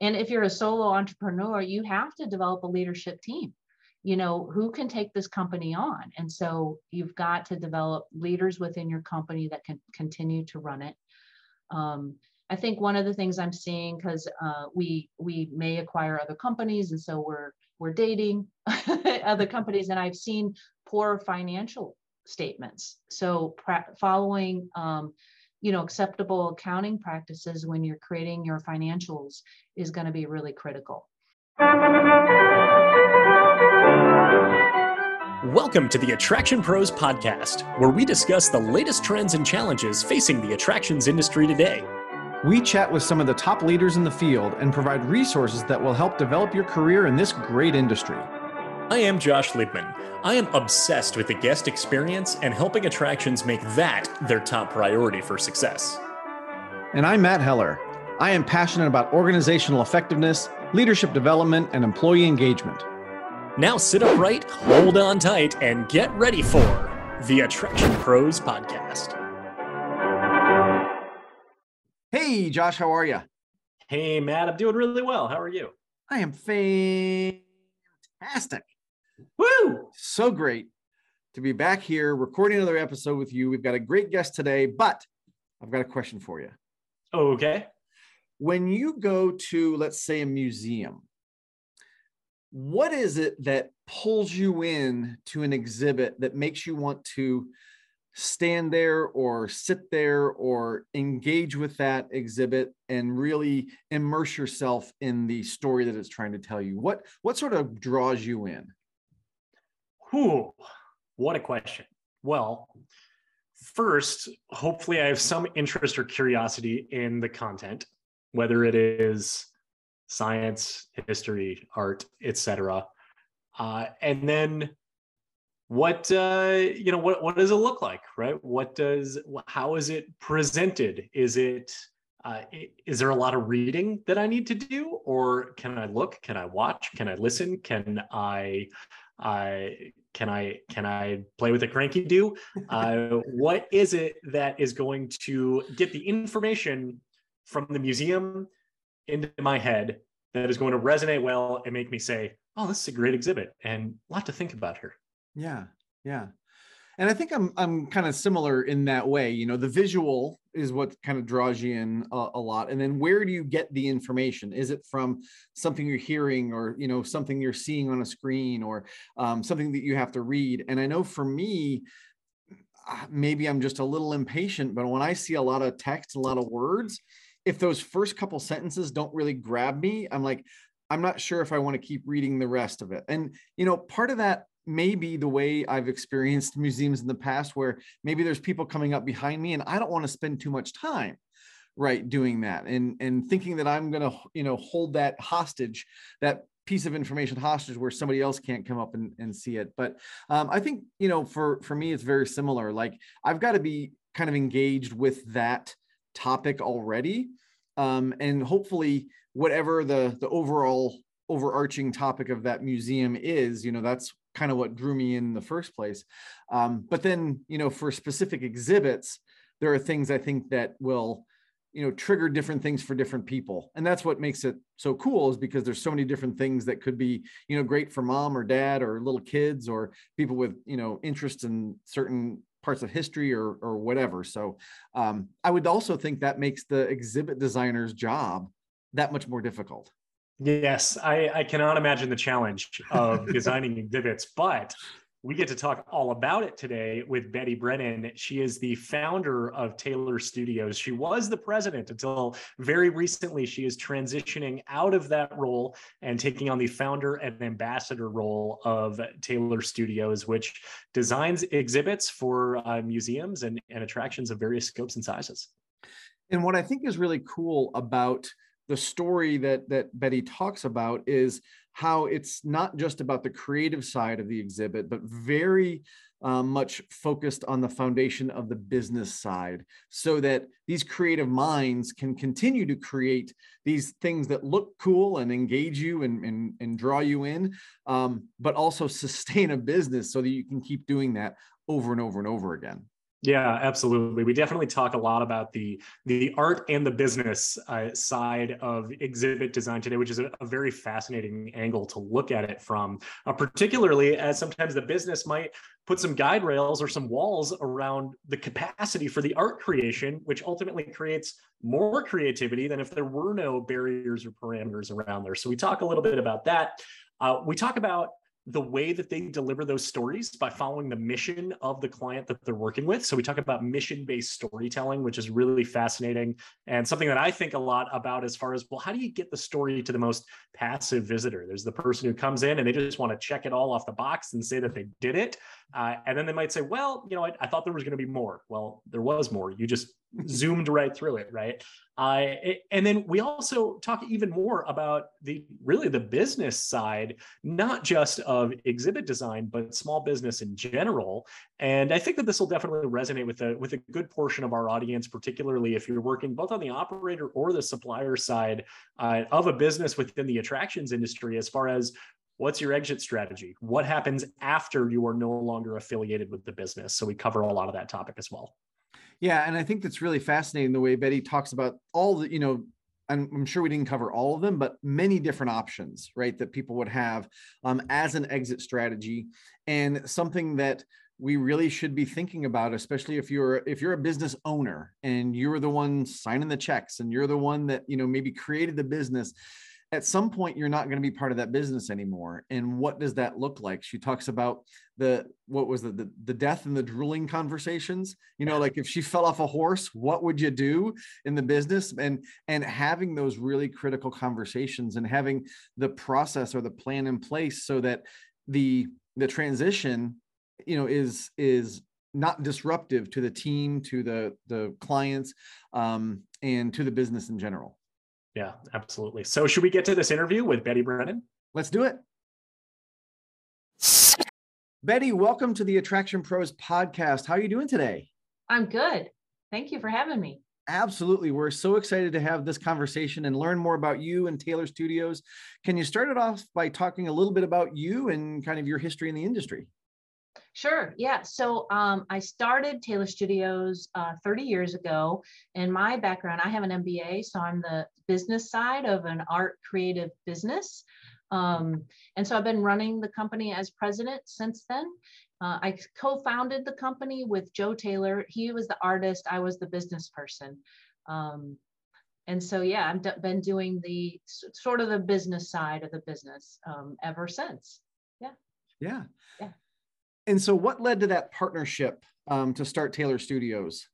and if you're a solo entrepreneur you have to develop a leadership team. You know who can take this company on? And so you've got to develop leaders within your company that can continue to run it. Um, i think one of the things i'm seeing because uh, we we may acquire other companies and so we're we're dating other companies and i've seen poor financial statements. So following um, you know acceptable accounting practices when you're creating your financials is going to be really critical Welcome to the Attraction Pros podcast, where we discuss the latest trends and challenges facing the attractions industry today. We chat with some of the top leaders in the field and provide resources that will help develop your career in this great industry. I am Josh Liebman. I am obsessed with the guest experience and helping attractions make that their top priority for success. And I'm Matt Heller. I am passionate about organizational effectiveness, leadership development, and employee engagement. Now sit upright, hold on tight, and get ready for the Attraction Pros Podcast. Hey, Josh, how are you? Hey, Matt, I'm doing really well. How are you? I am fantastic. Woo! So great to be back here recording another episode with you. We've got a great guest today, but I've got a question for you. Okay. When you go to, let's say, a museum, what is it that pulls you in to an exhibit that makes you want to stand there or sit there or engage with that exhibit and really immerse yourself in the story that it's trying to tell you what what sort of draws you in Whew, what a question. Well first hopefully i have some interest or curiosity in the content whether it is science, history, art, etc. Uh, and then what uh, you know what what does it look like right? What does how is it presented? Is it uh, is there a lot of reading that i need to do? Or can i look? Can i watch? Can i listen? Can i I can I can I play with a cranky do? Uh, what is it that is going to get the information from the museum into my head that is going to resonate well and make me say, "Oh, this is a great exhibit," and a lot to think about here. Yeah, yeah, and I think I'm I'm kind of similar in that way. You know, the visual is what kind of draws you in a, a, lot, and then where do you get the information? Is it from something you're hearing, or you know, something you're seeing on a screen, or um, something that you have to read? And I know for me, uh, maybe I'm just a little impatient, but when I see a lot of text, a lot of words if those first couple sentences don't really grab me, I'm like, I'm not sure if I want to keep reading the rest of it. And, you know, part of that may be the way I've experienced museums in the past where maybe there's people coming up behind me and I don't want to spend too much time right doing that and and thinking that i'm going to you know hold that hostage that piece of information hostage where somebody else can't come up and, and see it but um, i think you know for for me it's very similar like i've got to be kind of engaged with that topic already. Um, and hopefully whatever the, the overall overarching topic of that museum is, you know, that's kind of what drew me in the first place. Um, but then, you know, for specific exhibits, there are things I think that will, you know, trigger different things for different people. And that's what makes it so cool is because there's so many different things that could be, you know, great for mom or dad or little kids or people with, you know, interest in certain parts of history or or whatever. So um, I would also think that makes the exhibit designer's job that much more difficult. Yes, I, I cannot imagine the challenge of designing exhibits, but we get to talk all about it today with Betty Brennan. She is the founder of Taylor Studios. She was the president until very recently. She is transitioning out of that role and taking on the founder and ambassador role of Taylor Studios, which designs exhibits for uh, museums and, and attractions of various scopes and sizes. And what I think is really cool about the story that that Betty talks about is how it's not just about the creative side of the exhibit, but very um, much focused on the foundation of the business side so that these creative minds can continue to create these things that look cool and engage you and, and, and draw you in, um, but also sustain a business so that you can keep doing that over and over and over again. Yeah, absolutely. We definitely talk a lot about the the art and the business uh, side of exhibit design today, which is a, a very fascinating angle to look at it from. Uh, particularly as sometimes the business might put some guide rails or some walls around the capacity for the art creation, which ultimately creates more creativity than if there were no barriers or parameters around there. So we talk a little bit about that. Uh, we talk about the way that they deliver those stories by following the mission of the client that they're working with. So we talk about mission-based storytelling, which is really fascinating and something that I think a lot about as far as well, how do you get the story to the most passive visitor? There's the person who comes in and they just want to check it all off the box and say that they did it. Uh, and then they might say, well, you know, I, I thought there was going to be more. Well, there was more. You just zoomed right through it, right? Uh, and then we also talk even more about the really the business side, not just of exhibit design, but small business in general. And I think that this will definitely resonate with a with a good portion of our audience, particularly if you're working both on the operator or the supplier side uh, of a business within the attractions industry, as far as what's your exit strategy what happens after you are no longer affiliated with the business so we cover a lot of that topic as well yeah, and I think that's really fascinating the way Betty talks about all the, you know, I'm, I'm sure we didn't cover all of them, but many different options, right, that people would have um, as an exit strategy, and something that we really should be thinking about especially if you're if you're a business owner and you're the one signing the checks and you're the one that you know maybe created the business at some point you're not going to be part of that business anymore and what does that look like? She talks about the what was the, the the death and the drooling conversations you know like if she fell off a horse what would you do in the business? And and having those really critical conversations and having the process or the plan in place so that the the transition you know is is not disruptive to the team to the the clients um, and to the business in general yeah, absolutely. So, should we get to this interview with Betty Brennan? Let's do it. Betty, welcome to the Attraction Pros podcast. How are you doing today? I'm good. Thank you for having me. Absolutely. We're so excited to have this conversation and learn more about you and Taylor Studios. Can you start it off by talking a little bit about you and kind of your history in the industry? Sure. Yeah. So um, I started Taylor Studios uh, 30 years ago. In my background, I have an MBA, so I'm the business side of an art creative business. Um, and so I've been running the company as president since then. Uh, I co founded the company with Joe Taylor. He was the artist, I was the business person. Um, and so, yeah, I've d- been doing the sort of the business side of the business um, ever since. Yeah. Yeah. Yeah and so what led to that partnership um, to start Taylor Studios?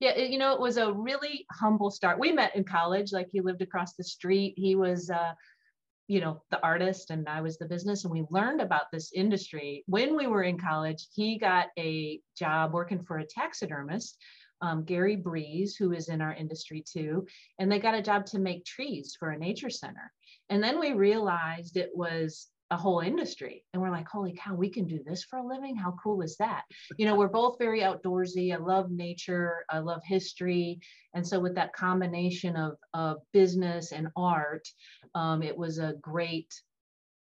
Yeah, you know, it was a really humble start. We met in college, like he lived across the street. He was, uh, you know, the artist and I was the business. And we learned about this industry. When we were in college, he got a job working for a taxidermist, um, Gary Breeze, who is in our industry too. And they got a job to make trees for a nature center. And then we realized it was a whole industry. And we're like holy cow we can do this for a living? How cool is that? You know we're both very outdoorsy. I love nature. I love history. And so with that combination of, of business and art um, it was a great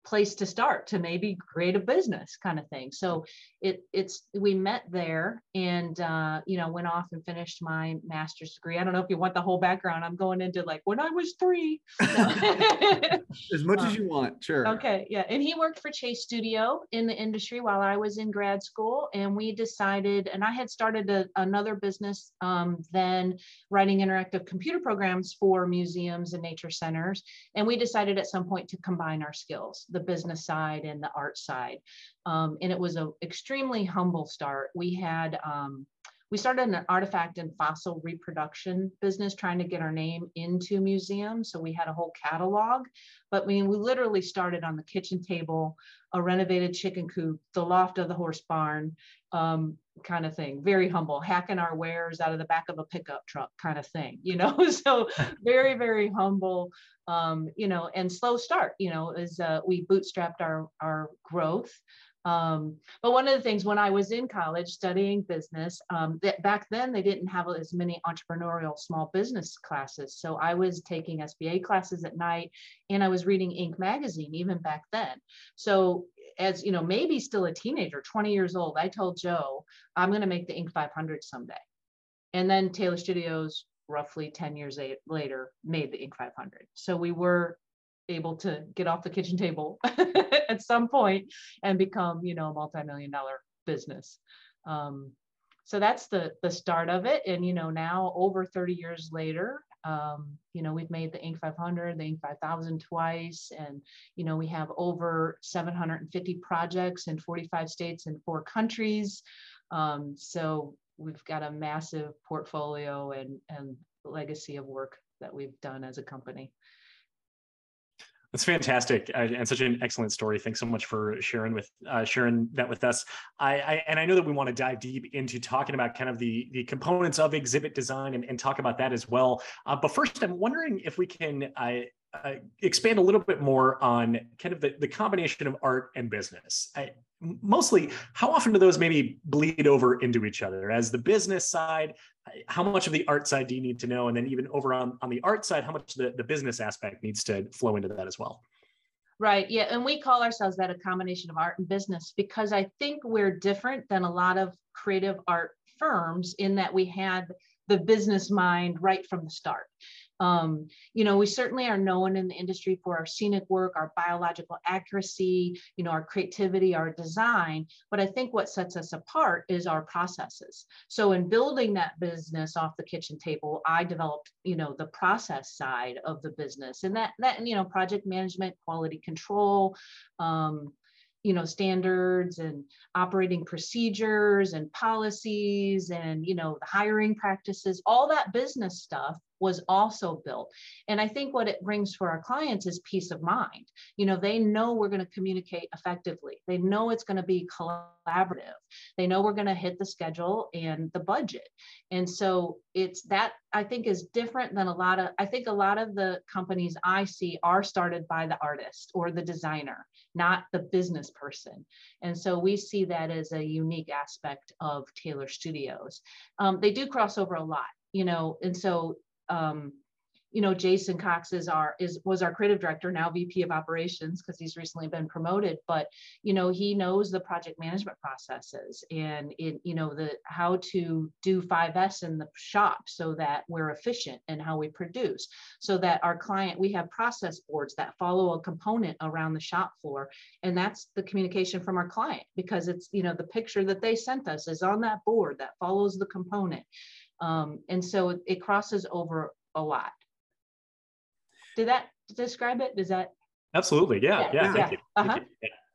place to start to maybe create a business kind of thing. So it it's we met there and uh, you know went off and finished my master's degree. I don't know if you want the whole background. I'm going into like when i was three. As much um, as you want sure. Okay yeah. And he worked for chase studio in the industry while i was in grad school and we decided and i had started a, another business um, then writing interactive computer programs for museums and nature centers and we decided at some point to combine our skills the business side and the art side. Um, and it was an extremely humble start. We had, um, we started an artifact and fossil reproduction business trying to get our name into museums. So we had a whole catalog, but mean, we literally started on the kitchen table, a renovated chicken coop, the loft of the horse barn, um, kind of thing. Very humble, hacking our wares out of the back of a pickup truck kind of thing, you know? so very, very humble um, you know, and slow start, you know, as uh, we bootstrapped our, our growth. Um, but one of the things when I was in college studying business, um, that back then they didn't have as many entrepreneurial small business classes. So I was taking SBA classes at night and I was reading Inc. magazine even back then. So as you know, maybe still a teenager, 20 years old, I told Joe, I'm going to make the Inc. 500 someday. And then Taylor Studios, roughly 10 years later, made the Inc. 500. So we were able to get off the kitchen table at some point and become, you know, a multi-million dollar business. Um, so that's the the start of it. And you know, now over 30 years later, um, you know, we've made the Inc. 500, the Inc. 5000 twice, and you know, we have over 750 projects in 45 states and four countries. Um, so we've got a massive portfolio and and legacy of work that we've done as a company. That's fantastic uh, and such an excellent story. Thanks so much for sharing with uh, sharing that with us. I, I, and I know that we want to dive deep into talking about kind of the the components of exhibit design and, and talk about that as well. Uh, but first, I'm wondering if we can uh, expand a little bit more on kind of the, the combination of art and business. I, mostly, how often do those maybe bleed over into each other? As the business side, how much of the art side do you need to know? And then even over on, on the art side, how much the, the business aspect needs to flow into that as well? Right. Yeah. And we call ourselves that a combination of art and business because I think we're different than a lot of creative art firms in that we had the business mind right from the start. Um, you know, we certainly are known in the industry for our scenic work, our biological accuracy, you know, our creativity, our design. But I think what sets us apart is our processes. So in building that business off the kitchen table, I developed, you know, the process side of the business and that, that, you know, project management, quality control, um, you know standards and operating procedures and policies and you know the hiring practices all that business stuff was also built. And I think what it brings for our clients is peace of mind. You know, they know we're going to communicate effectively. They know it's going to be collaborative. They know we're going to hit the schedule and the budget. And so it's that I think is different than a lot of I think a lot of the companies I see are started by the artist or the designer, not the business person. And so we see that as a unique aspect of Taylor Studios. Um, they do cross over a lot you know and so um, you know, Jason Cox is our is was our creative director, now VP of operations because he's recently been promoted. But you know, he knows the project management processes and it, you know, the how to do 5S in the shop so that we're efficient and how we produce. So that our client, we have process boards that follow a component around the shop floor. And that's the communication from our client because it's, you know, the picture that they sent us is on that board that follows the component. Um, and so it, it crosses over a lot. Did that describe it? Does that? Absolutely. Yeah. Yeah. yeah. yeah. Uh-huh.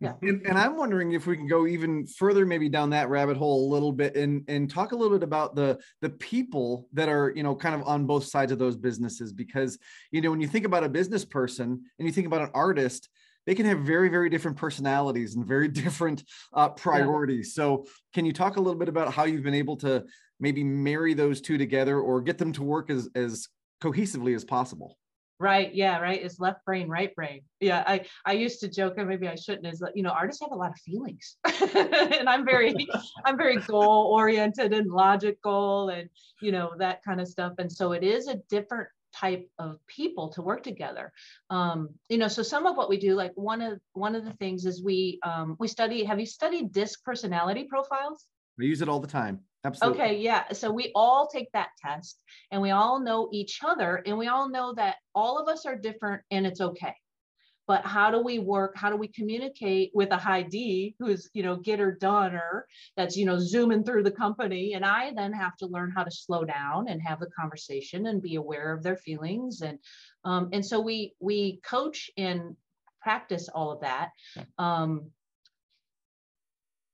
Yeah. And, and, I'm wondering if we can go even further, maybe down that rabbit hole a little bit, and and talk a little bit about the the people that are you know kind of on both sides of those businesses, because you know when you think about a business person and you think about an artist, they can have very very different personalities and very different uh, priorities. Yeah. So can you talk a little bit about how you've been able to maybe marry those two together or get them to work as as cohesively as possible? Right. Yeah. Right. Is left brain, right brain. Yeah. I, I used to joke, and maybe I shouldn't, is that, you know, artists have a lot of feelings and I'm very, I'm very goal oriented and logical and, you know, that kind of stuff. And so it is a different type of people to work together. Um, you know, so some of what we do, like one of, one of the things is we, um, we study, have you studied disc personality profiles? We use it all the time. Absolutely. Okay, yeah. So we all take that test and we all know each other and we all know that all of us are different and it's okay. But how do we work? How do we communicate with a high D who's, you know, get getter doner that's, you know, zooming through the company? And I then have to learn how to slow down and have the conversation and be aware of their feelings. And um, and so we we coach and practice all of that. Um,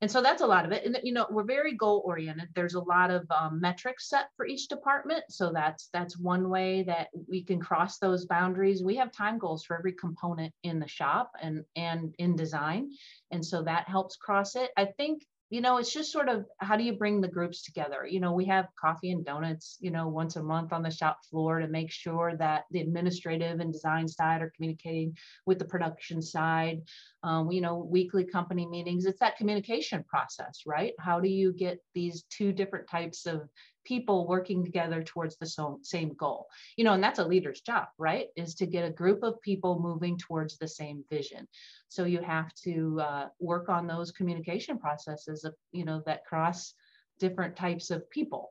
and so that's a lot of it. And you know, we're very goal oriented. There's a lot of um, metrics set for each department. So that's that's one way that we can cross those boundaries. We have time goals for every component in the shop and and in design, and so that helps cross it. I think you know, it's just sort of how do you bring the groups together? You know, we have coffee and donuts, you know, once a month on the shop floor to make sure that the administrative and design side are communicating with the production side. Um, you know, weekly company meetings. It's that communication process, right? How do you get these two different types of people working together towards the so, same goal. You know and that's a leader's job right? Is to get a group of people moving towards the same vision. So you have to uh, work on those communication processes of you know that cross different types of people.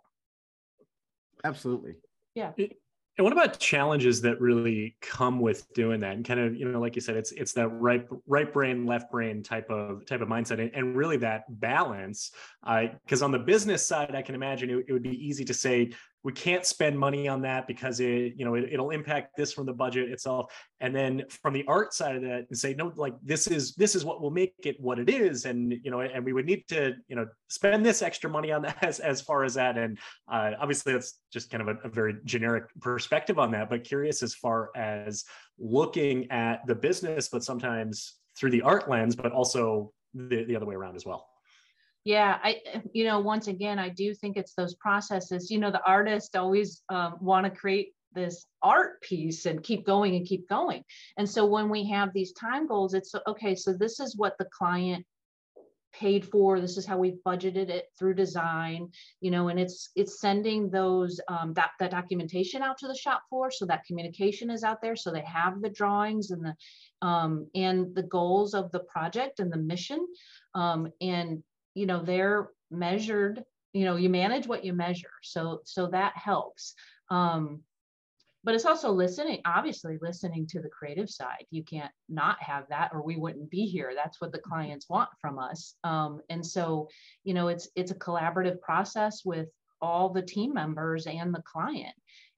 Absolutely. Yeah and what about challenges that really come with doing that? And kind of, you know, like you said, it's it's that right right brain, left brain type of type of mindset, and, and really that balance. Because uh, on the business side, I can imagine it, it would be easy to say, we can't spend money on that because it you know it, will impact this from the budget itself. And then from the art side of that and say no like this is this is what will make it what it is. And you know and we would need to you know spend this extra money on that as, as far as that. And uh, obviously that's just kind of a, a very generic perspective on that but curious as far as looking at the business but sometimes through the art lens but also the, the other way around as well yeah i you know once again i do think it's those processes you know the artist always um, want to create this art piece and keep going and keep going. And so when we have these time goals it's okay so this is what the client paid for this is how we've budgeted it through design you know and it's it's sending those um, that that documentation out to the shop floor so that communication is out there so they have the drawings and the um, and the goals of the project and the mission um, and you know they're measured you know you manage what you measure. So so that helps. Um but it's also listening obviously listening to the creative side. You can't not have that or we wouldn't be here. That's what the clients want from us. Um, and so you know it's it's a collaborative process with all the team members and the client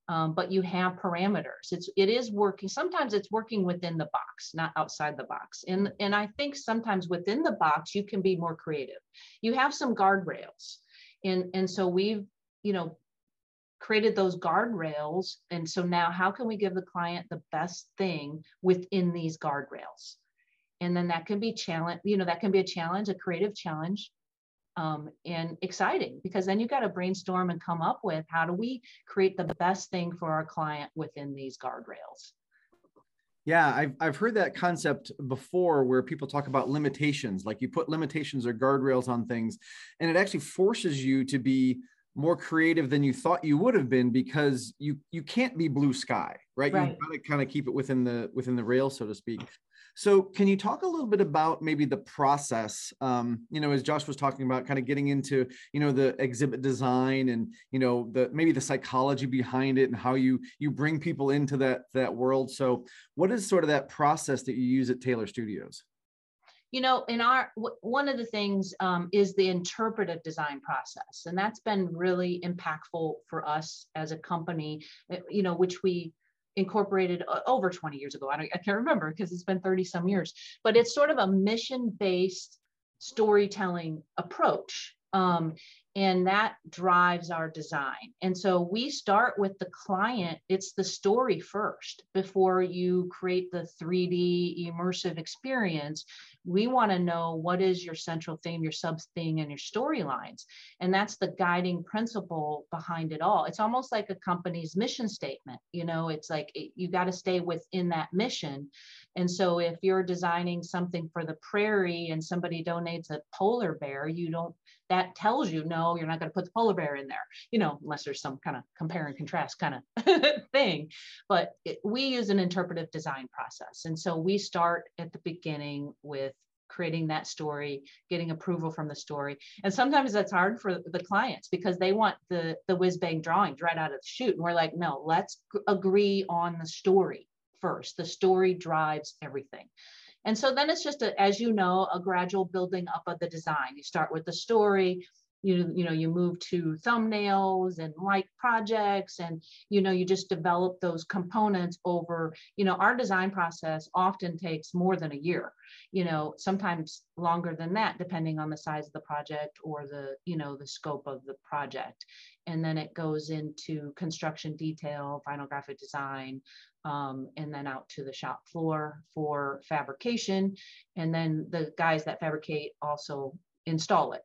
um, but you have parameters. It's it is working. Sometimes it's working within the box, not outside the box. And and I think sometimes within the box you can be more creative. You have some guardrails, and and so we've you know created those guardrails. And so now how can we give the client the best thing within these guardrails? And then that can be challenge. You know that can be a challenge, a creative challenge um, and exciting because then you've got to brainstorm and come up with how do we create the best thing for our client within these guardrails. Yeah, I've, I've heard that concept before where people talk about limitations, like you put limitations or guardrails on things, and it actually forces you to be more creative than you thought you would have been because you you can't be blue sky, right? right. You've got to kind of keep it within the within the rail, so to speak. So, can you talk a little bit about maybe the process? Um, you know, as Josh was talking about, kind of getting into you know the exhibit design and you know the maybe the psychology behind it and how you you bring people into that that world. So, what is sort of that process that you use at Taylor Studios? you know in our one of the things um, is the interpretive design process and that's been really impactful for us as a company eh, you know which we incorporated uh, over 20 years ago. I, don't, I can't remember because it's been 30 some years, but it's sort of a mission based storytelling approach. Um, and that drives our design. And so we start with the client, it's the story first before you create the 3D immersive experience we want to know what is your central theme, your sub theme, and your storylines. And that's the guiding principle behind it all. It's almost like a company's mission statement. You know, it's like it, you got to stay within that mission. And so if you're designing something for the prairie and somebody donates a polar bear, you don't that tells you no you're not going to put the polar bear in there you know unless there's some kind of compare and contrast kind of thing but it, we use an interpretive design process and so we start at the beginning with creating that story getting approval from the story. And sometimes that's hard for the clients because they want the the whiz bang drawings right out of the chute. And we're like no let's agree on the story first. The story drives everything. And so then it's just, a, as you know, a gradual building up of the design. You start with the story, you, you know, you move to thumbnails and like projects and, you know, you just develop those components over, you know, our design process often takes more than a year, you know, sometimes longer than that, depending on the size of the project or the, you know, the scope of the project. And then it goes into construction detail, final graphic design, um, and then out to the shop floor for fabrication. And then the guys that fabricate also install it.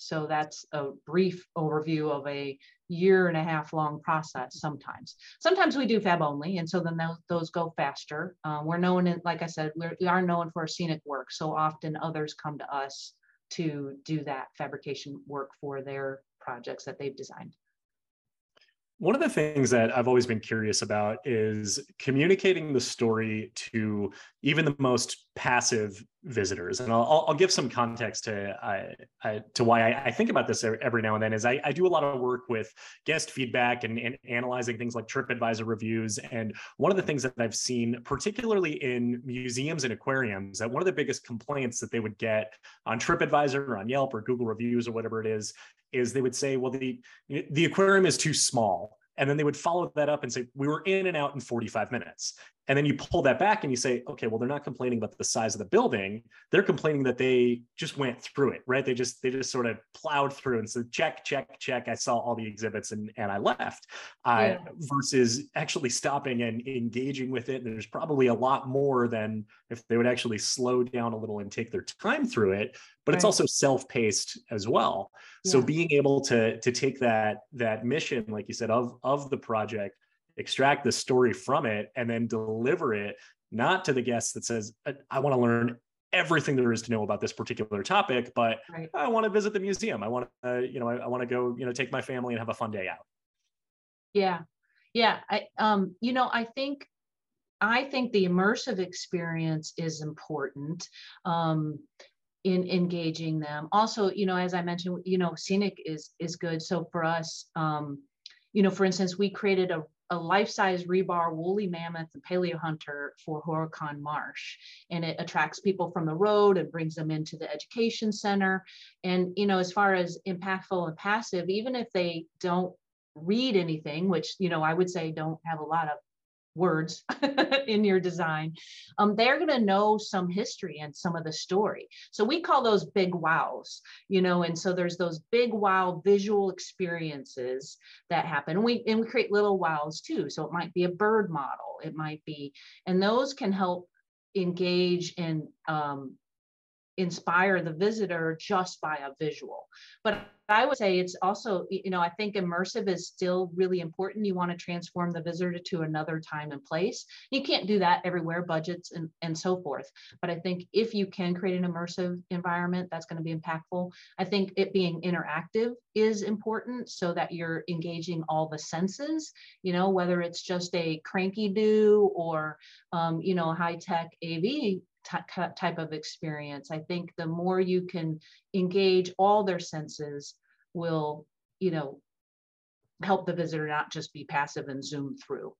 So that's a brief overview of a year and a half long process sometimes. Sometimes we do fab only, and so then those, those go faster. Um, we're known, in, like I said, we're, we are known for scenic work. So often others come to us to do that fabrication work for their projects that they've designed. One of the things that I've always been curious about is communicating the story to even the most passive visitors. And I'll, I'll give some context to I, to why I, I, think about this every now and then. Is I, I do a lot of work with guest feedback and, and analyzing things like TripAdvisor reviews. And one of the things that I've seen, particularly in museums and aquariums, that one of the biggest complaints that they would get on TripAdvisor or on Yelp or Google reviews or whatever it is is they would say, well, the the aquarium is too small. And then they would follow that up and say, we were in and out in 45 minutes. And then you pull that back and you say, okay, well, they're not complaining about the size of the building. They're complaining that they just went through it, right? They just they just sort of plowed through and said, check, check, check. I saw all the exhibits and, and I left. Yeah. Uh, versus actually stopping and engaging with it. There's probably a lot more than if they would actually slow down a little and take their time through it. But right. it's also self-paced as well. Yeah. So being able to to take that that mission, like you said, of of the project extract the story from it and then deliver it not to the guest that says i want to learn everything there is to know about this particular topic but right. i want to visit the museum. I want to uh, you know i, I want to go you know take my family and have a fun day out. Yeah. Yeah i um you know i think i think the immersive experience is important um in engaging them. Also you know as i mentioned you know scenic is is good. So for us um you know for instance we created a a life-size rebar woolly mammoth and paleo hunter for Horicon Marsh. And it attracts people from the road and brings them into the education center. And, you know, as far as impactful and passive, even if they don't read anything, which, you know, I would say don't have a lot of words in your design, um, they're going to know some history and some of the story. So we call those big wows, you know, and so there's those big wow visual experiences that happen. And we, and we create little wows too. So it might be a bird model, it might be, and those can help engage and um, inspire the visitor just by a visual. But I would say it's also, you know, I think immersive is still really important. You want to transform the visitor to another time and place. You can't do that everywhere, budgets and, and so forth. But I think if you can create an immersive environment, that's going to be impactful. I think it being interactive is important so that you're engaging all the senses, you know, whether it's just a cranky do or, um, you know, high tech AV type of experience. I think the more you can engage all their senses will, you know, help the visitor not just be passive and zoom through.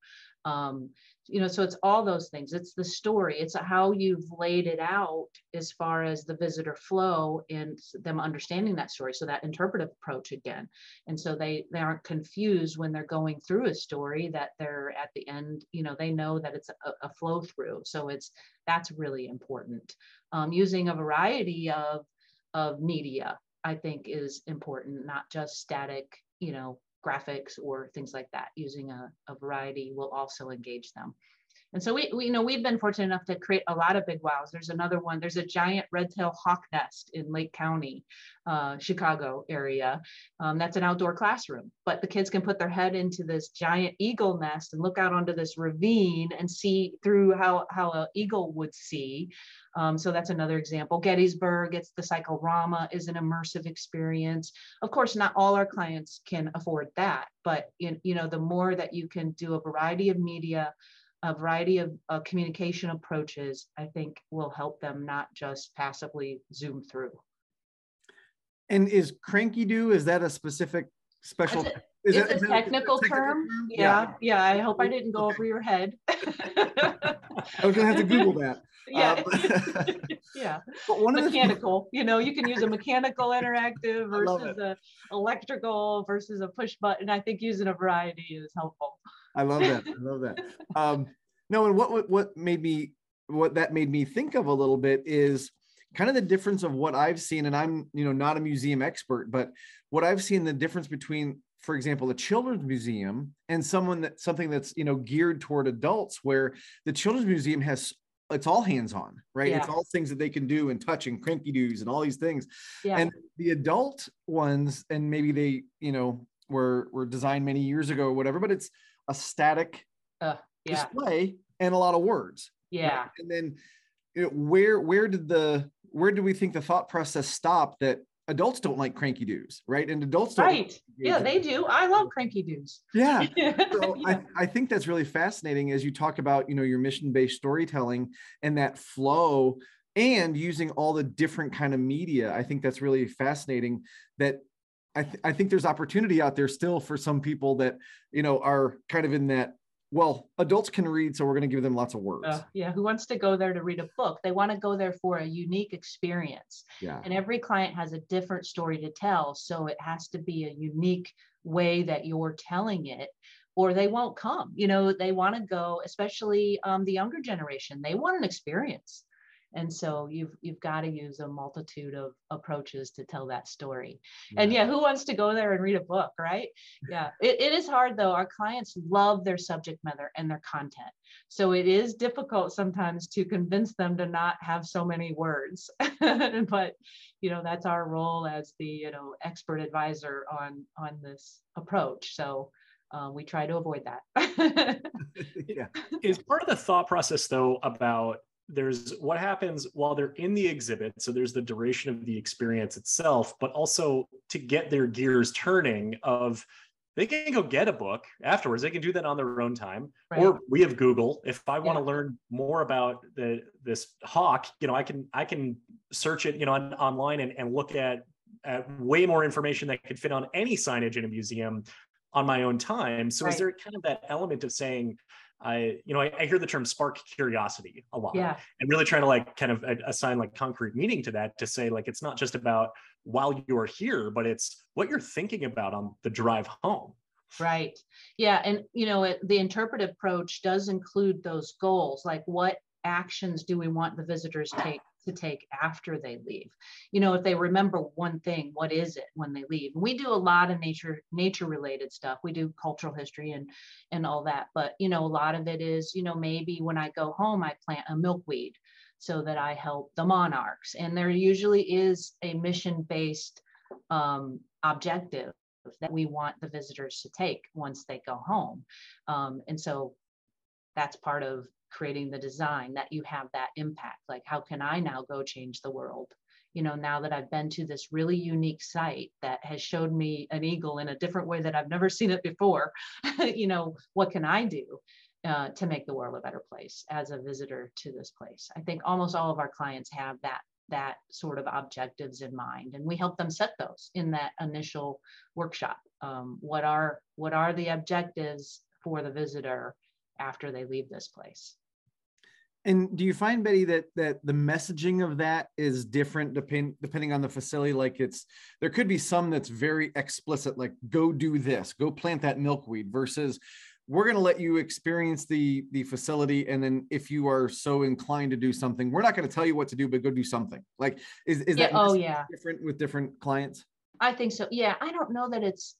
Um, you know, so it's all those things. It's the story. It's how you've laid it out as far as the visitor flow and them understanding that story. So that interpretive approach again. And so they they aren't confused when they're going through a story that they're at the end, you know, they know that it's a, a flow through. So it's that's really important. Um, using a variety of of media, I think is important, not just static, you know, graphics or things like that. Using a, a variety will also engage them. And so we, we, you know, we've been fortunate enough to create a lot of big wows. There's another one. There's a giant red-tailed hawk nest in Lake County, uh, Chicago area. Um, that's an outdoor classroom, but the kids can put their head into this giant eagle nest and look out onto this ravine and see through how how an eagle would see. Um, so that's another example. Gettysburg, it's the cyclorama is an immersive experience. Of course, not all our clients can afford that, but in, you know, the more that you can do a variety of media a variety of uh, communication approaches, I think will help them not just passively zoom through. And is cranky do, is that a specific special? Is it's that, a, technical, term. term? Yeah, yeah, I hope I didn't go okay. over your head. I was gonna have to Google that. Yeah, um, yeah. But one mechanical, the... you know, you can use a mechanical interactive versus a electrical versus a push button. I think using a variety is helpful. I love that. I love that. Um, no, and what what made me what that made me think of a little bit is kind of the difference of what I've seen, and I'm you know not a museum expert, but what I've seen the difference between, for example, a children's museum and someone that something that's you know geared toward adults, where the children's museum has it's all hands on, right? Yeah. It's all things that they can do and touch and cranky doos and all these things. Yeah. And the adult ones, and maybe they, you know, were were designed many years ago or whatever, but it's a static uh, yeah. display and a lot of words. Yeah. Right? And then you know, where where did the where do we think the thought process stop that adults don't like cranky doos, right? And adults don't. Right. Yeah, they do. I love cranky doos. Yeah. So Yeah. I, I think that's really fascinating as you talk about, you know, your mission-based storytelling and that flow and using all the different kind of media. I think that's really fascinating that I, th- I think there's opportunity out there still for some people that, you know, are kind of in that, well, adults can read, so we're going to give them lots of words. Uh, yeah, who wants to go there to read a book? They want to go there for a unique experience. yeah. And every client has a different story to tell. So it has to be a unique way that you're telling it, or they won't come. You know, they want to go, especially um, the younger generation, they want an experience. And so you've you've got to use a multitude of approaches to tell that story. And yeah, who wants to go there and read a book, right? Yeah, it, it is hard though. Our clients love their subject matter and their content. So it is difficult sometimes to convince them to not have so many words. but you know, that's our role as the, you know, expert advisor on on this approach. So uh, we try to avoid that. yeah. is part of the thought process though about there's what happens while they're in the exhibit so there's the duration of the experience itself but also to get their gears turning of they can go get a book afterwards they can do that on their own time Right. or we have google if i want to Yeah. learn more about the this hawk you know i can i can search it you know on, online and, and look at, at way more information that could fit on any signage in a museum on my own time so is there kind of that element of saying I, you know, I, I hear the term spark curiosity a lot yeah, and really trying to like kind of assign like concrete meaning to that to say like it's not just about while you're here, but it's what you're thinking about on the drive home. right. Yeah, and you know, it, the interpretive approach does include those goals, like what actions do we want the visitors take to take after they leave. You know if they remember one thing what is it when they leave? And we do a lot of nature nature related stuff. We do cultural history and and all that but you know a lot of it is you know maybe when i go home i plant a milkweed so that i help the monarchs. And there usually is a mission based um, objective that we want the visitors to take once they go home. Um, and so that's part of creating the design that you have that impact like how can i now go change the world? You know now that i've been to this really unique site that has showed me an eagle in a different way that i've never seen it before you know what can i do uh, to make the world a better place as a visitor to this place? I think almost all of our clients have that that sort of objectives in mind and we help them set those in that initial workshop. Um, what are what are the objectives for the visitor after they leave this place And do you find Betty that that the messaging of that is different depend, depending on the facility? Like it's there could be some that's very explicit, like go do this, go plant that milkweed, versus we're going to let you experience the the facility, and then if you are so inclined to do something, we're not going to tell you what to do, but go do something. Like is is yeah that oh yeah different with different clients? I think so. Yeah, I don't know that it's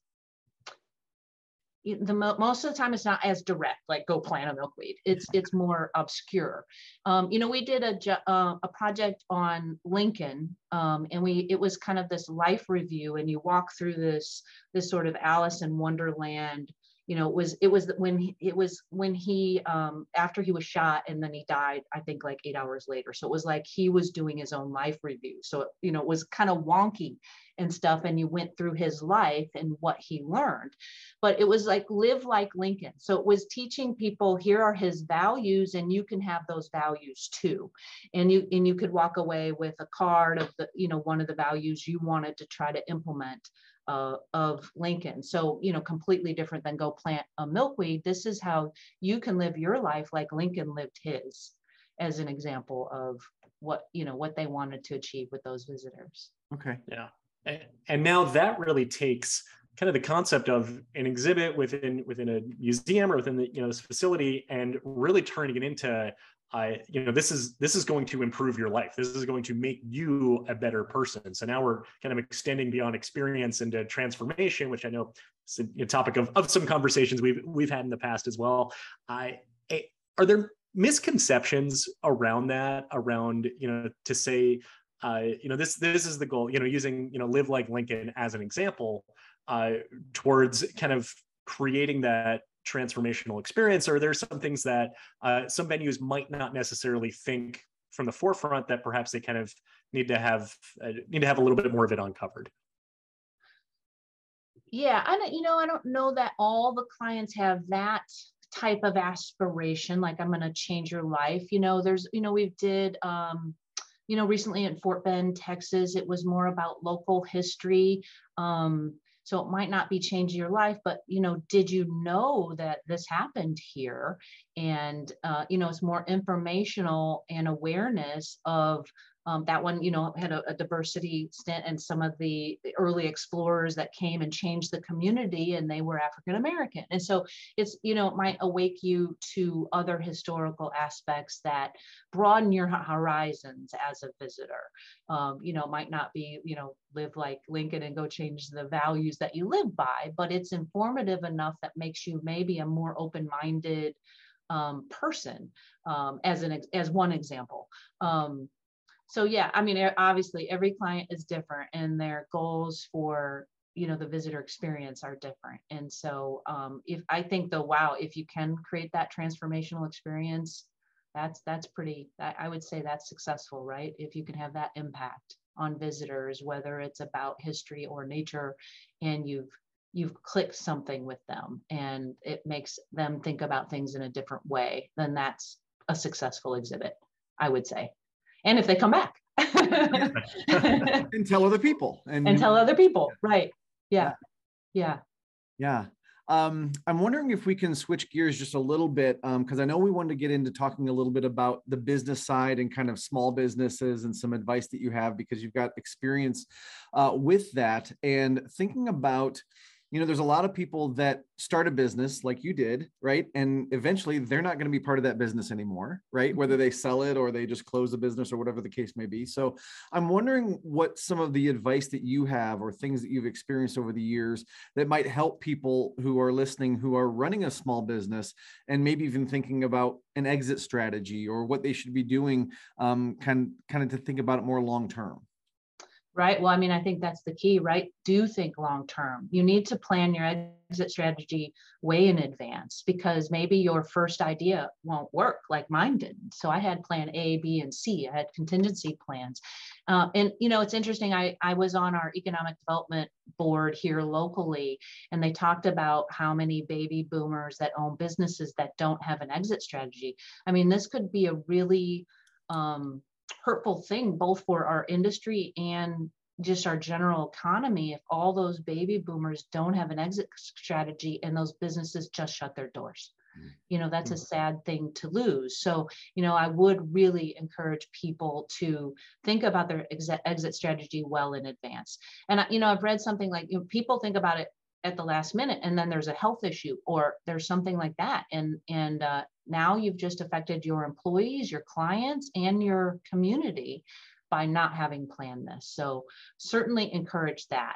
the most of the time it's not as direct. Like go plant a milkweed. It's it's more obscure. Um, you know, we did a uh, a project on Lincoln, um, and we it was kind of this life review, and you walk through this this sort of Alice in Wonderland. You know, it was it was when he, it was when he um, after he was shot and then he died. I think like eight hours later. So it was like he was doing his own life review. So it, you know, it was kind of wonky and stuff and you went through his life and what he learned but it was like live like lincoln so it was teaching people here are his values and you can have those values too and you and you could walk away with a card of the you know one of the values you wanted to try to implement uh, of lincoln so you know completely different than go plant a milkweed this is how you can live your life like lincoln lived his as an example of what you know what they wanted to achieve with those visitors Okay. Yeah. And, and now that really takes kind of the concept of an exhibit within within a museum or within the you know this facility and really turning it into I you know this is this is going to improve your life. This is going to make you a better person. So now we're kind of extending beyond experience into transformation, which I know is a, topic of, of some conversations we've we've had in the past as well. I- are there misconceptions around that around you know to say uh, you know this this is the goal you know using you know live like lincoln as an example uh, towards kind of creating that transformational experience or there's some things that uh, some venues might not necessarily think from the forefront that perhaps they kind of need to have uh, need to have a little bit more of it uncovered? Yeah i don't you know i don't know that all the clients have that type of aspiration like i'm going to change your life. You know there's you know we did um you know recently in fort bend texas it was more about local history um so it might not be changing your life but you know did you know that this happened here? And uh, you know it's more informational and awareness of um, that one, you know, had a, a, diversity stint and some of the, the, early explorers that came and changed the community and they were African American. And so it's, you know, it might awake you to other historical aspects that broaden your horizons as a visitor. Um, you know, might not be, you know, live like Lincoln and go change the values that you live by, but it's informative enough that makes you maybe a more open-minded um, person um, as an as one example. Um, so yeah i mean obviously every client is different and their goals for you know the visitor experience are different. And so um, if i think though wow if you can create that transformational experience that's that's pretty i would say that's successful right? If you can have that impact on visitors whether it's about history or nature and you've you've clicked something with them and it makes them think about things in a different way then that's a successful exhibit i would say and if they come back. And tell other people and, and tell other people right. Yeah. Yeah. Yeah. Um, I'm wondering if we can switch gears just a little bit because um, I know we wanted to get into talking a little bit about the business side and kind of small businesses and some advice that you have because you've got experience uh, with that. And thinking about you know, there's a lot of people that start a business like you did, right? And eventually they're not going to be part of that business anymore, right? Whether mm-hmm. they sell it or they just close the business or whatever the case may be. So I'm wondering what some of the advice that you have or things that you've experienced over the years that might help people who are listening who are running a small business and maybe even thinking about an exit strategy or what they should be doing um, kind, kind of to think about it more long term right? Well, I mean, I think that's the key, right? Do think long term. You need to plan your exit strategy way in advance because maybe your first idea won't work like mine didn't. So I had plan A, B, and C. I had contingency plans. Uh, and, you know, it's interesting. I, I was on our economic development board here locally, and they talked about how many baby boomers that own businesses that don't have an exit strategy. I mean, this could be a really um, hurtful thing both for our industry and just our general economy if all those baby boomers don't have an exit strategy and those businesses just shut their doors mm. you know that's a mm. sad thing to lose so you know i would really encourage people to think about their exit, exit strategy well in advance and you know i've read something like you know, people think about it at the last minute and then there's a health issue or there's something like that and and uh, now you've just affected your employees your clients and your community by not having planned this. So certainly encourage that.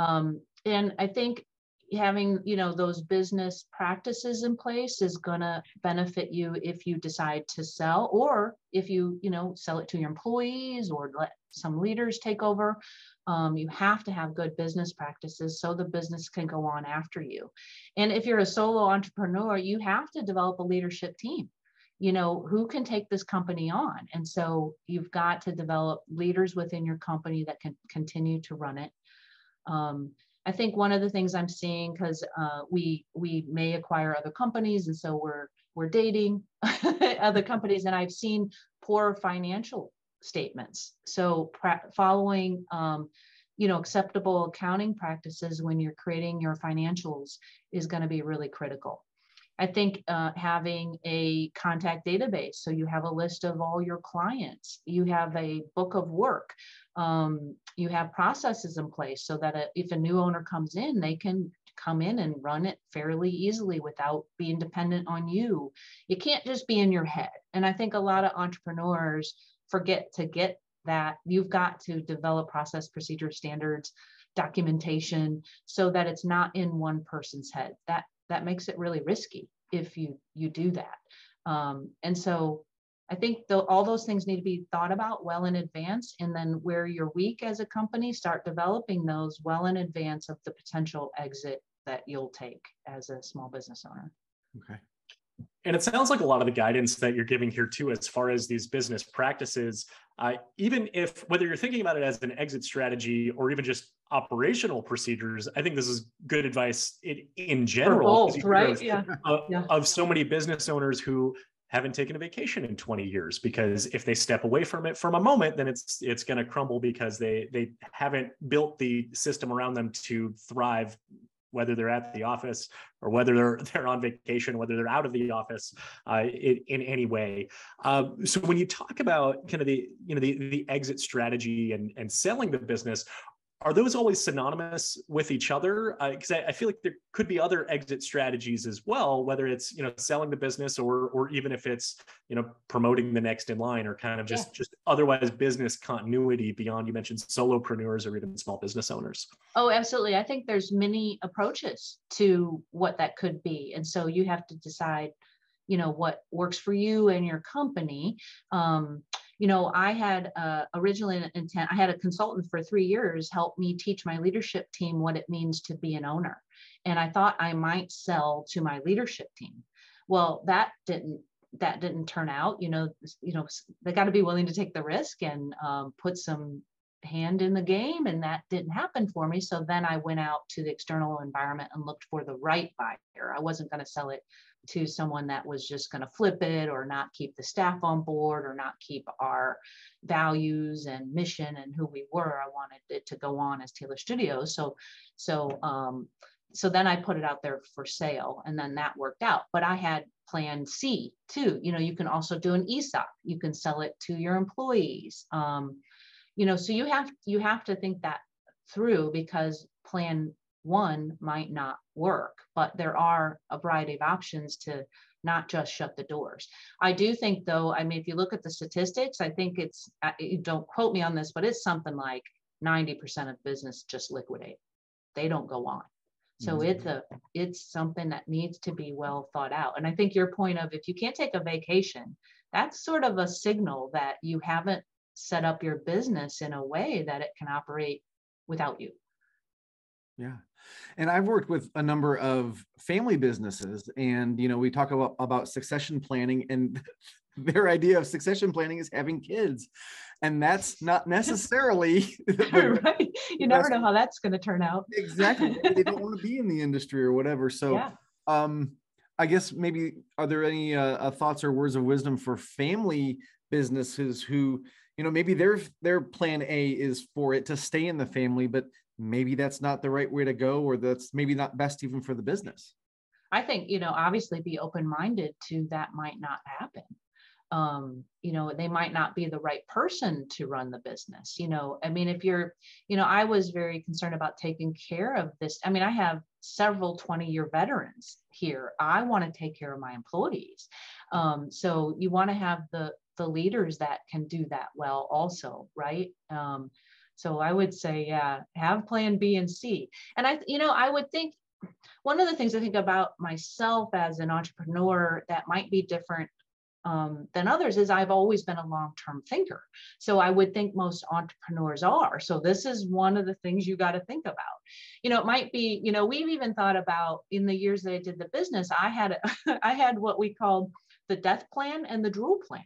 Um, and i think having you know those business practices in place is going to benefit you if you decide to sell or if you you know sell it to your employees or let some leaders take over. Um, you have to have good business practices so the business can go on after you. And if you're a solo entrepreneur you have to develop a leadership team. You know who can take this company on? And so you've got to develop leaders within your company that can continue to run it. Um, I think one of the things I'm seeing because uh, we we may acquire other companies, and so we're we're dating other companies, and I've seen poor financial statements. So following um, you know acceptable accounting practices when you're creating your financials is going to be really critical. I think uh, having a contact database, so you have a list of all your clients, you have a book of work, um, you have processes in place so that a, if a new owner comes in, they can come in and run it fairly easily without being dependent on you. It can't just be in your head. And I think a lot of entrepreneurs forget to get that. You've got to develop process, procedure, standards, documentation so that it's not in one person's head. That that makes it really risky if you you do that. Um, and so I think the, all those things need to be thought about well in advance. And then where you're weak as a company, start developing those well in advance of the potential exit that you'll take as a small business owner. Okay. And it sounds like a lot of the guidance that you're giving here too, as far as these business practices, uh, even if whether you're thinking about it as an exit strategy or even just operational procedures, I think this is good advice in, in general. Both, right? Of, yeah. Of, yeah. of so many business owners who haven't taken a vacation in 20 years because if they step away from it from a moment then it's it's going to crumble because they they haven't built the system around them to thrive whether they're at the office or whether they're they're on vacation, whether they're out of the office uh, in, in, any way. Uh, so when you talk about kind of the you know the the exit strategy and and selling the business, are those always synonymous with each other? Because uh, I, I, feel like there could be other exit strategies as well, whether it's you know selling the business or or even if it's you know promoting the next in line or kind of just yeah. just otherwise business continuity beyond you mentioned solopreneurs or even small business owners. Oh, absolutely. I think there's many approaches to what that could be, and so you have to decide you know what works for you and your company um, you know, I had uh, originally an intent, I had a consultant for three years help me teach my leadership team what it means to be an owner. And I thought I might sell to my leadership team. Well, that didn't that didn't turn out you know you know they got to be willing to take the risk and um, put some hand in the game and that didn't happen for me so then i went out to the external environment and looked for the right buyer i wasn't going to sell it to someone that was just going to flip it or not keep the staff on board or not keep our values and mission and who we were. I wanted it to go on as Taylor Studios. So, so, um, so then I put it out there for sale and then that worked out. But I had plan C too. You know, you can also do an ESOP. You can sell it to your employees. Um, you know, so you have you have to think that through because plan one might not work, but there are a variety of options to not just shut the doors. I do think, though, I mean, if you look at the statistics, I think it's, uh, don't quote me on this, but it's something like 90% of business just liquidate. They don't go on. So mm-hmm. it's a it's something that needs to be well thought out. And I think your point of if you can't take a vacation, that's sort of a signal that you haven't set up your business in a way that it can operate without you. Yeah. And I've worked with a number of family businesses and you know we talk about about succession planning and their idea of succession planning is having kids and that's not necessarily right you never know how that's going to turn out exactly they don't want to be in the industry or whatever so yeah. um i guess maybe are there any uh, uh, thoughts or words of wisdom for family businesses who you know maybe their their plan a is for it to stay in the family but maybe that's not the right way to go or that's maybe not best even for the business. I think you know obviously be open-minded to that might not happen. Um, you know they might not be the right person to run the business you know. I mean if you're you know i was very concerned about taking care of this. I mean i have several 20 year veterans here. I want to take care of my employees. Um, so you want to have the the leaders that can do that well also right? Um, so I would say, yeah, have plan B and C. And I, you know, I would think one of the things I think about myself as an entrepreneur that might be different um, than others is I've always been a long term thinker. So I would think most entrepreneurs are. So this is one of the things you got to think about. You know, it might be, you know, we've even thought about in the years that I did the business, I had, I had what we called the death plan and the drool plan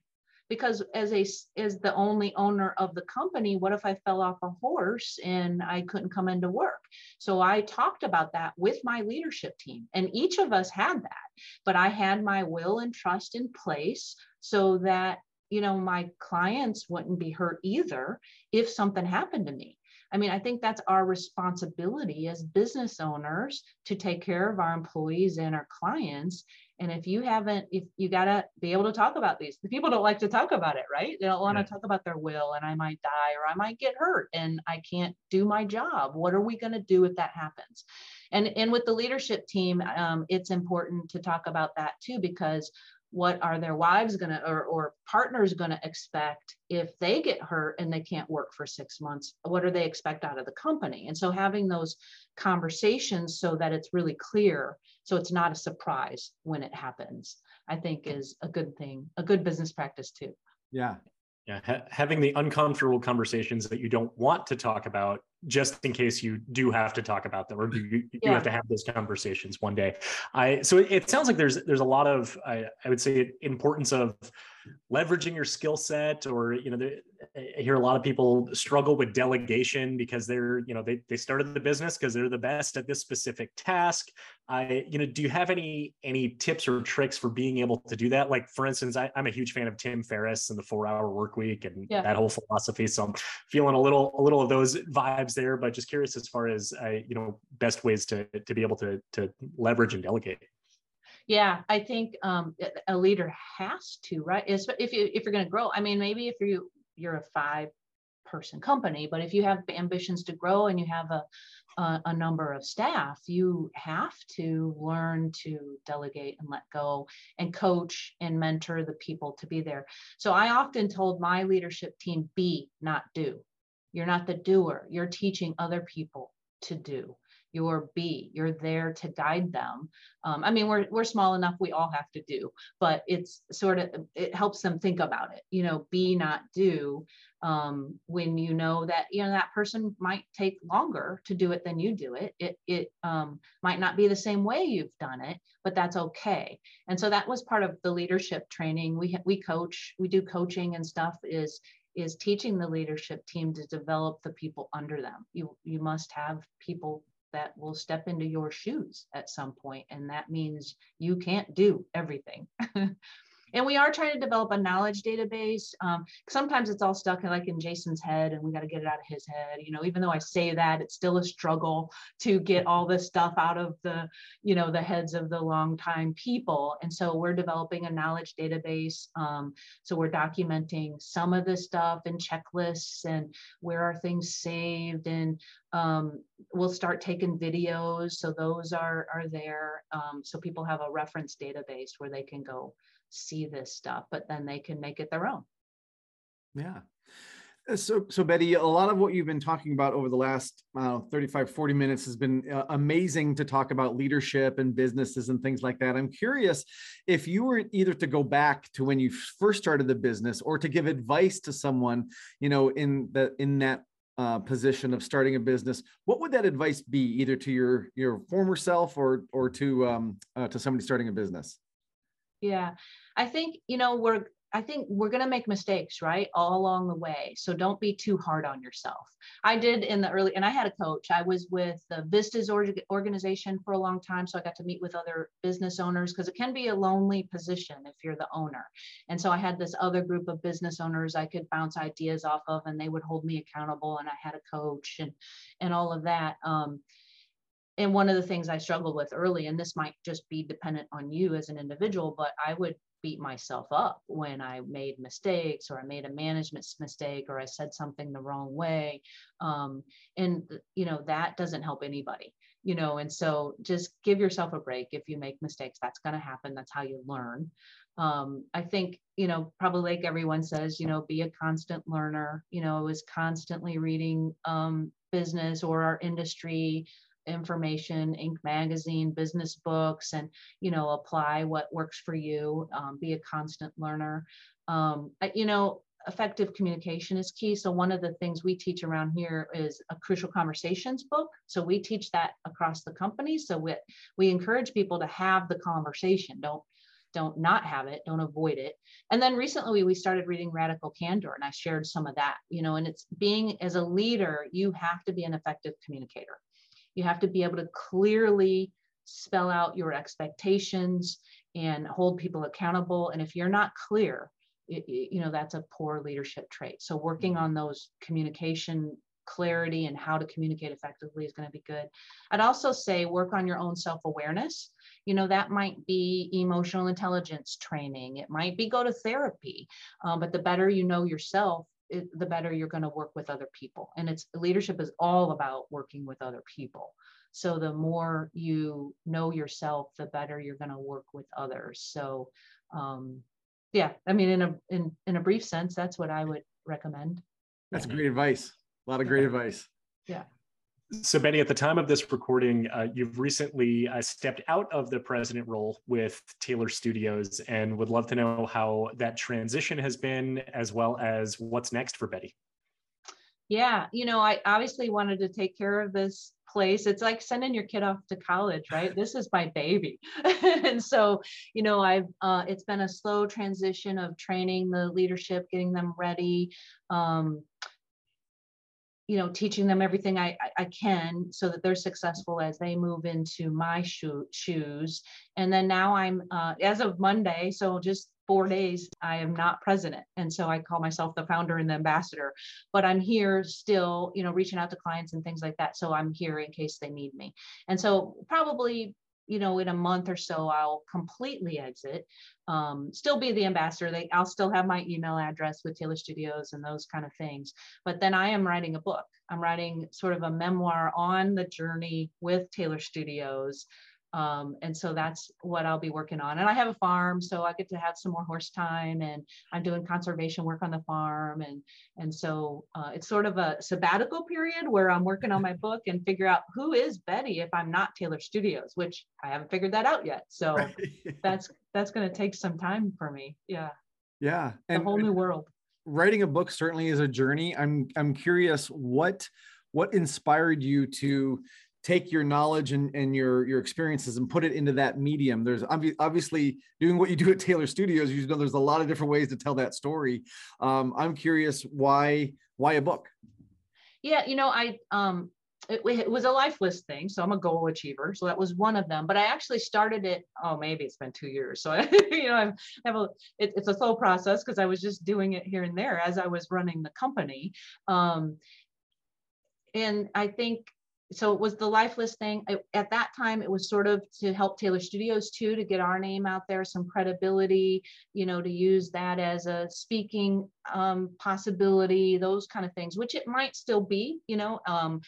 because as a as the only owner of the company what if i fell off a horse and i couldn't come into work? So i talked about that with my leadership team and each of us had that but i had my will and trust in place so that you know my clients wouldn't be hurt either if something happened to me I mean, I think that's our responsibility as business owners to take care of our employees and our clients and if you haven't, if you got to be able to talk about these, the people don't like to talk about it, right? They don't want to yeah. talk about their will and I might die or I might get hurt and I can't do my job. What are we going to do if that happens? And, and with the leadership team, um, it's important to talk about that too, because what are their wives going to or, or partners going to expect if they get hurt and they can't work for six months? What do they expect out of the company? And so having those conversations so that it's really clear so it's not a surprise when it happens i think is a good thing a good business practice too. Yeah. Yeah ha- having the uncomfortable conversations that you don't want to talk about just in case you do have to talk about them or you, you Yeah. have to have those conversations one day. I so it, it sounds like there's there's a lot of I, I would say importance of leveraging your skill set or you know I hear a lot of people struggle with delegation because they're you know they, they started the business because they're the best at this specific task. I you know do you have any any tips or tricks for being able to do that? Like for instance I, i'm a huge fan of tim ferriss and the four hour work week and Yeah. that whole philosophy so i'm feeling a little a little of those vibes there but just curious as far as uh, you know best ways to to be able to to leverage and delegate Yeah, I think um, a- leader has to, right? If you if you're going to grow. I mean, maybe if you you're a five person company, but if you have ambitions to grow and you have a a, a number of staff, you have to learn to delegate and let go and coach and mentor the people to be there. So I often told my leadership team, be not do. You're not the doer. You're teaching other people to do. You're be. You're there to guide them um, I mean, we're we're small enough. We all have to do, but it's sort of it helps them think about it. You know, be not do. Um, when you know that you know that person might take longer to do it than you do it. It it um, might not be the same way you've done it, but that's okay. And so that was part of the leadership training. We we coach, we do coaching and stuff. Is is teaching the leadership team to develop the people under them. You you must have people that will step into your shoes at some point and that means you can't do everything and we are trying to develop a knowledge database. Um, sometimes it's all stuck in like in jason's head and we got to get it out of his head you know even though i say that it's still a struggle to get all this stuff out of the you know the heads of the longtime people. And so we're developing a knowledge database um, so we're documenting some of this stuff and checklists and where are things saved and um, we'll start taking videos so those are are there um, so people have a reference database where they can go see this stuff but then they can make it their own Yeah. Uh, So, so Betty, a lot of what you've been talking about over the last uh, 35, 40 minutes has been uh, amazing to talk about leadership and businesses and things like that. I'm curious if you were either to go back to when you first started the business or to give advice to someone, you know, in the in that uh, position of starting a business, what would that advice be, either to your your former self or or to um, uh, to somebody starting a business? Yeah, I think, you know, we're, I think we're going to make mistakes, right? All along the way. So don't be too hard on yourself. I did in the early, and I had a coach. I was with the Vistage org- organization for a long time. So I got to meet with other business owners because it can be a lonely position if you're the owner. And so I had this other group of business owners I could bounce ideas off of, and they would hold me accountable. And I had a coach and, and all of that. Um, and one of the things I struggled with early, and this might just be dependent on you as an individual, but I would beat myself up when I made mistakes or I made a management mistake or I said something the wrong way. Um, and, you know, that doesn't help anybody, you know, and so just give yourself a break if you make mistakes. That's going to happen. That's how you learn. Um, I think, you know, probably like everyone says, you know, be a constant learner. You know, I was constantly reading um, business or our industry information, Inc. magazine, business books, and you know, apply what works for you. Um, be a constant learner. Um, you know, effective communication is key. So one of the things we teach around here is a crucial conversations book. So we teach that across the company. So we we encourage people to have the conversation. Don't don't not have it don't avoid it and then recently we started reading radical candor and i shared some of that you know and it's being as a leader you have to be an effective communicator you have to be able to clearly spell out your expectations and hold people accountable. And if you're not clear, it, you know, that's a poor leadership trait. So working on those communication clarity and how to communicate effectively is going to be good. I'd also say work on your own self-awareness. You know, that might be emotional intelligence training. It might be go to therapy. Um, but the better you know yourself, it, the better you're going to work with other people. And it's leadership is all about working with other people. So the more you know yourself, the better you're going to work with others. So, um, yeah, I mean, in a in in a brief sense, that's what I would recommend. That's great advice. A lot of great advice. So, Betty, at the time of this recording, uh, you've recently uh, stepped out of the president role with Taylor Studios and would love to know how that transition has been, as well as what's next for Betty. Yeah, you know, I obviously wanted to take care of this place. It's like sending your kid off to college, right? This is my baby. and so, you know, I've uh, it's been a slow transition of training the leadership, getting them ready. Um, you know, teaching them everything I, I can so that they're successful as they move into my shoe, shoes. And then now I'm, uh, as of Monday, so just four days, I am not president. And so I call myself the founder and the ambassador, but I'm here still, you know, reaching out to clients and things like that. So I'm here in case they need me. And so probably you know, in a month or so, I'll completely exit. Um, still be the ambassador. They, I'll still have my email address with Taylor Studios and those kind of things. But then I am writing a book. I'm writing sort of a memoir on the journey with Taylor Studios um, and so that's what I'll be working on. And I have a farm, so I get to have some more horse time and I'm doing conservation work on the farm. And, and so uh, it's sort of a sabbatical period where I'm working on my book and figure out who is Betty if I'm not Taylor Studios, which I haven't figured that out yet. So right. that's, that's going to take some time for me. Yeah. Yeah. And a whole new world. Writing a book certainly is a journey. I'm, I'm curious what, what inspired you to take your knowledge and, and your your experiences and put it into that medium. There's obviously doing what you do at taylor studios you know there's a lot of different ways to tell that story. Um, i'm curious why why a book? Yeah you know i um it, it, was a lifeless thing so i'm a goal achiever so that was one of them but i actually started it oh maybe it's been two years so I, you know i have a it, it's a slow process because i was just doing it here and there as i was running the company. Um, and i think so it was the lifeless thing. At that time it was sort of to help taylor studios too to get our name out there some credibility you know to use that as a speaking um, possibility those kind of things which it might still be you know um,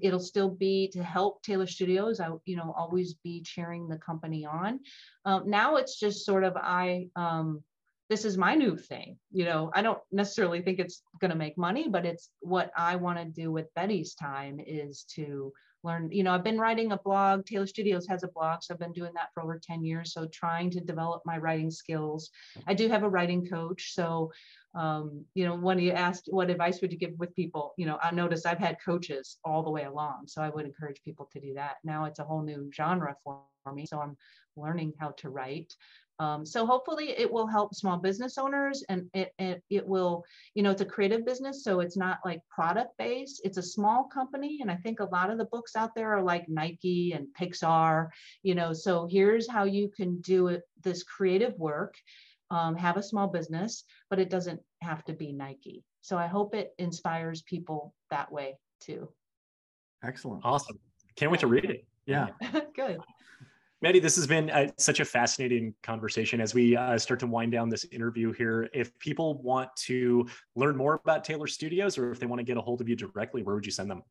it'll still be to help taylor studios. I you know always be cheering the company on. Um, now it's just sort of i um, this is my new thing. You know, I don't necessarily think it's going to make money, but it's what I want to do with Betty's time is to learn. You know, I've been writing a blog. Taylor Studios has a blog, so I've been doing that for over 10 years. So trying to develop my writing skills. I do have a writing coach. So, um, you know, when you asked what advice would you give with people, you know, I noticed I've had coaches all the way along. So I would encourage people to do that. Now it's a whole new genre for me. So I'm learning how to write. Um, so hopefully it will help small business owners and it, it, it will, you know, it's a creative business. So it's not like product based, it's a small company. And I think a lot of the books out there are like Nike and Pixar, you know, so here's how you can do it, this creative work, um, have a small business, but it doesn't have to be Nike. So I hope it inspires people that way too. Excellent. Awesome. Can't wait to read it. Yeah. Good. Betty, this has been uh, such a fascinating conversation as we uh, start to wind down this interview here. If people want to learn more about Taylor Studios or if they want to get a hold of you directly, where would you send them?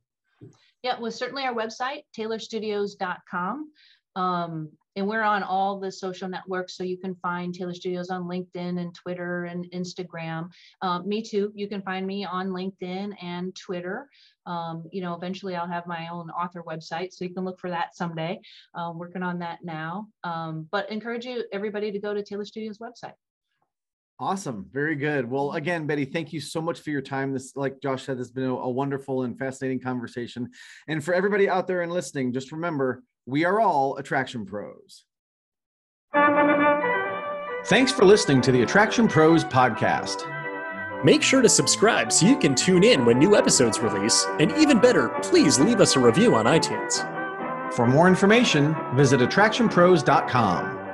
Yeah, well, certainly our website, taylorstudios.com. Um, and we're on all the social networks, so you can find Taylor Studios on LinkedIn and Twitter and Instagram. Uh, me too. You can find me on LinkedIn and Twitter. Um, you know, eventually I'll have my own author website, so you can look for that someday. Uh, working on that now. Um, but encourage you everybody to go to Taylor Studios website. Awesome. Very good. Well, again, Betty, thank you so much for your time. This, like Josh said, has been a, a wonderful and fascinating conversation. And for everybody out there and listening, just remember, we are all attraction pros. Thanks for listening to the Attraction Pros podcast. Make sure to subscribe so you can tune in when new episodes release. And even better, please leave us a review on iTunes. For more information, visit attractionpros.com.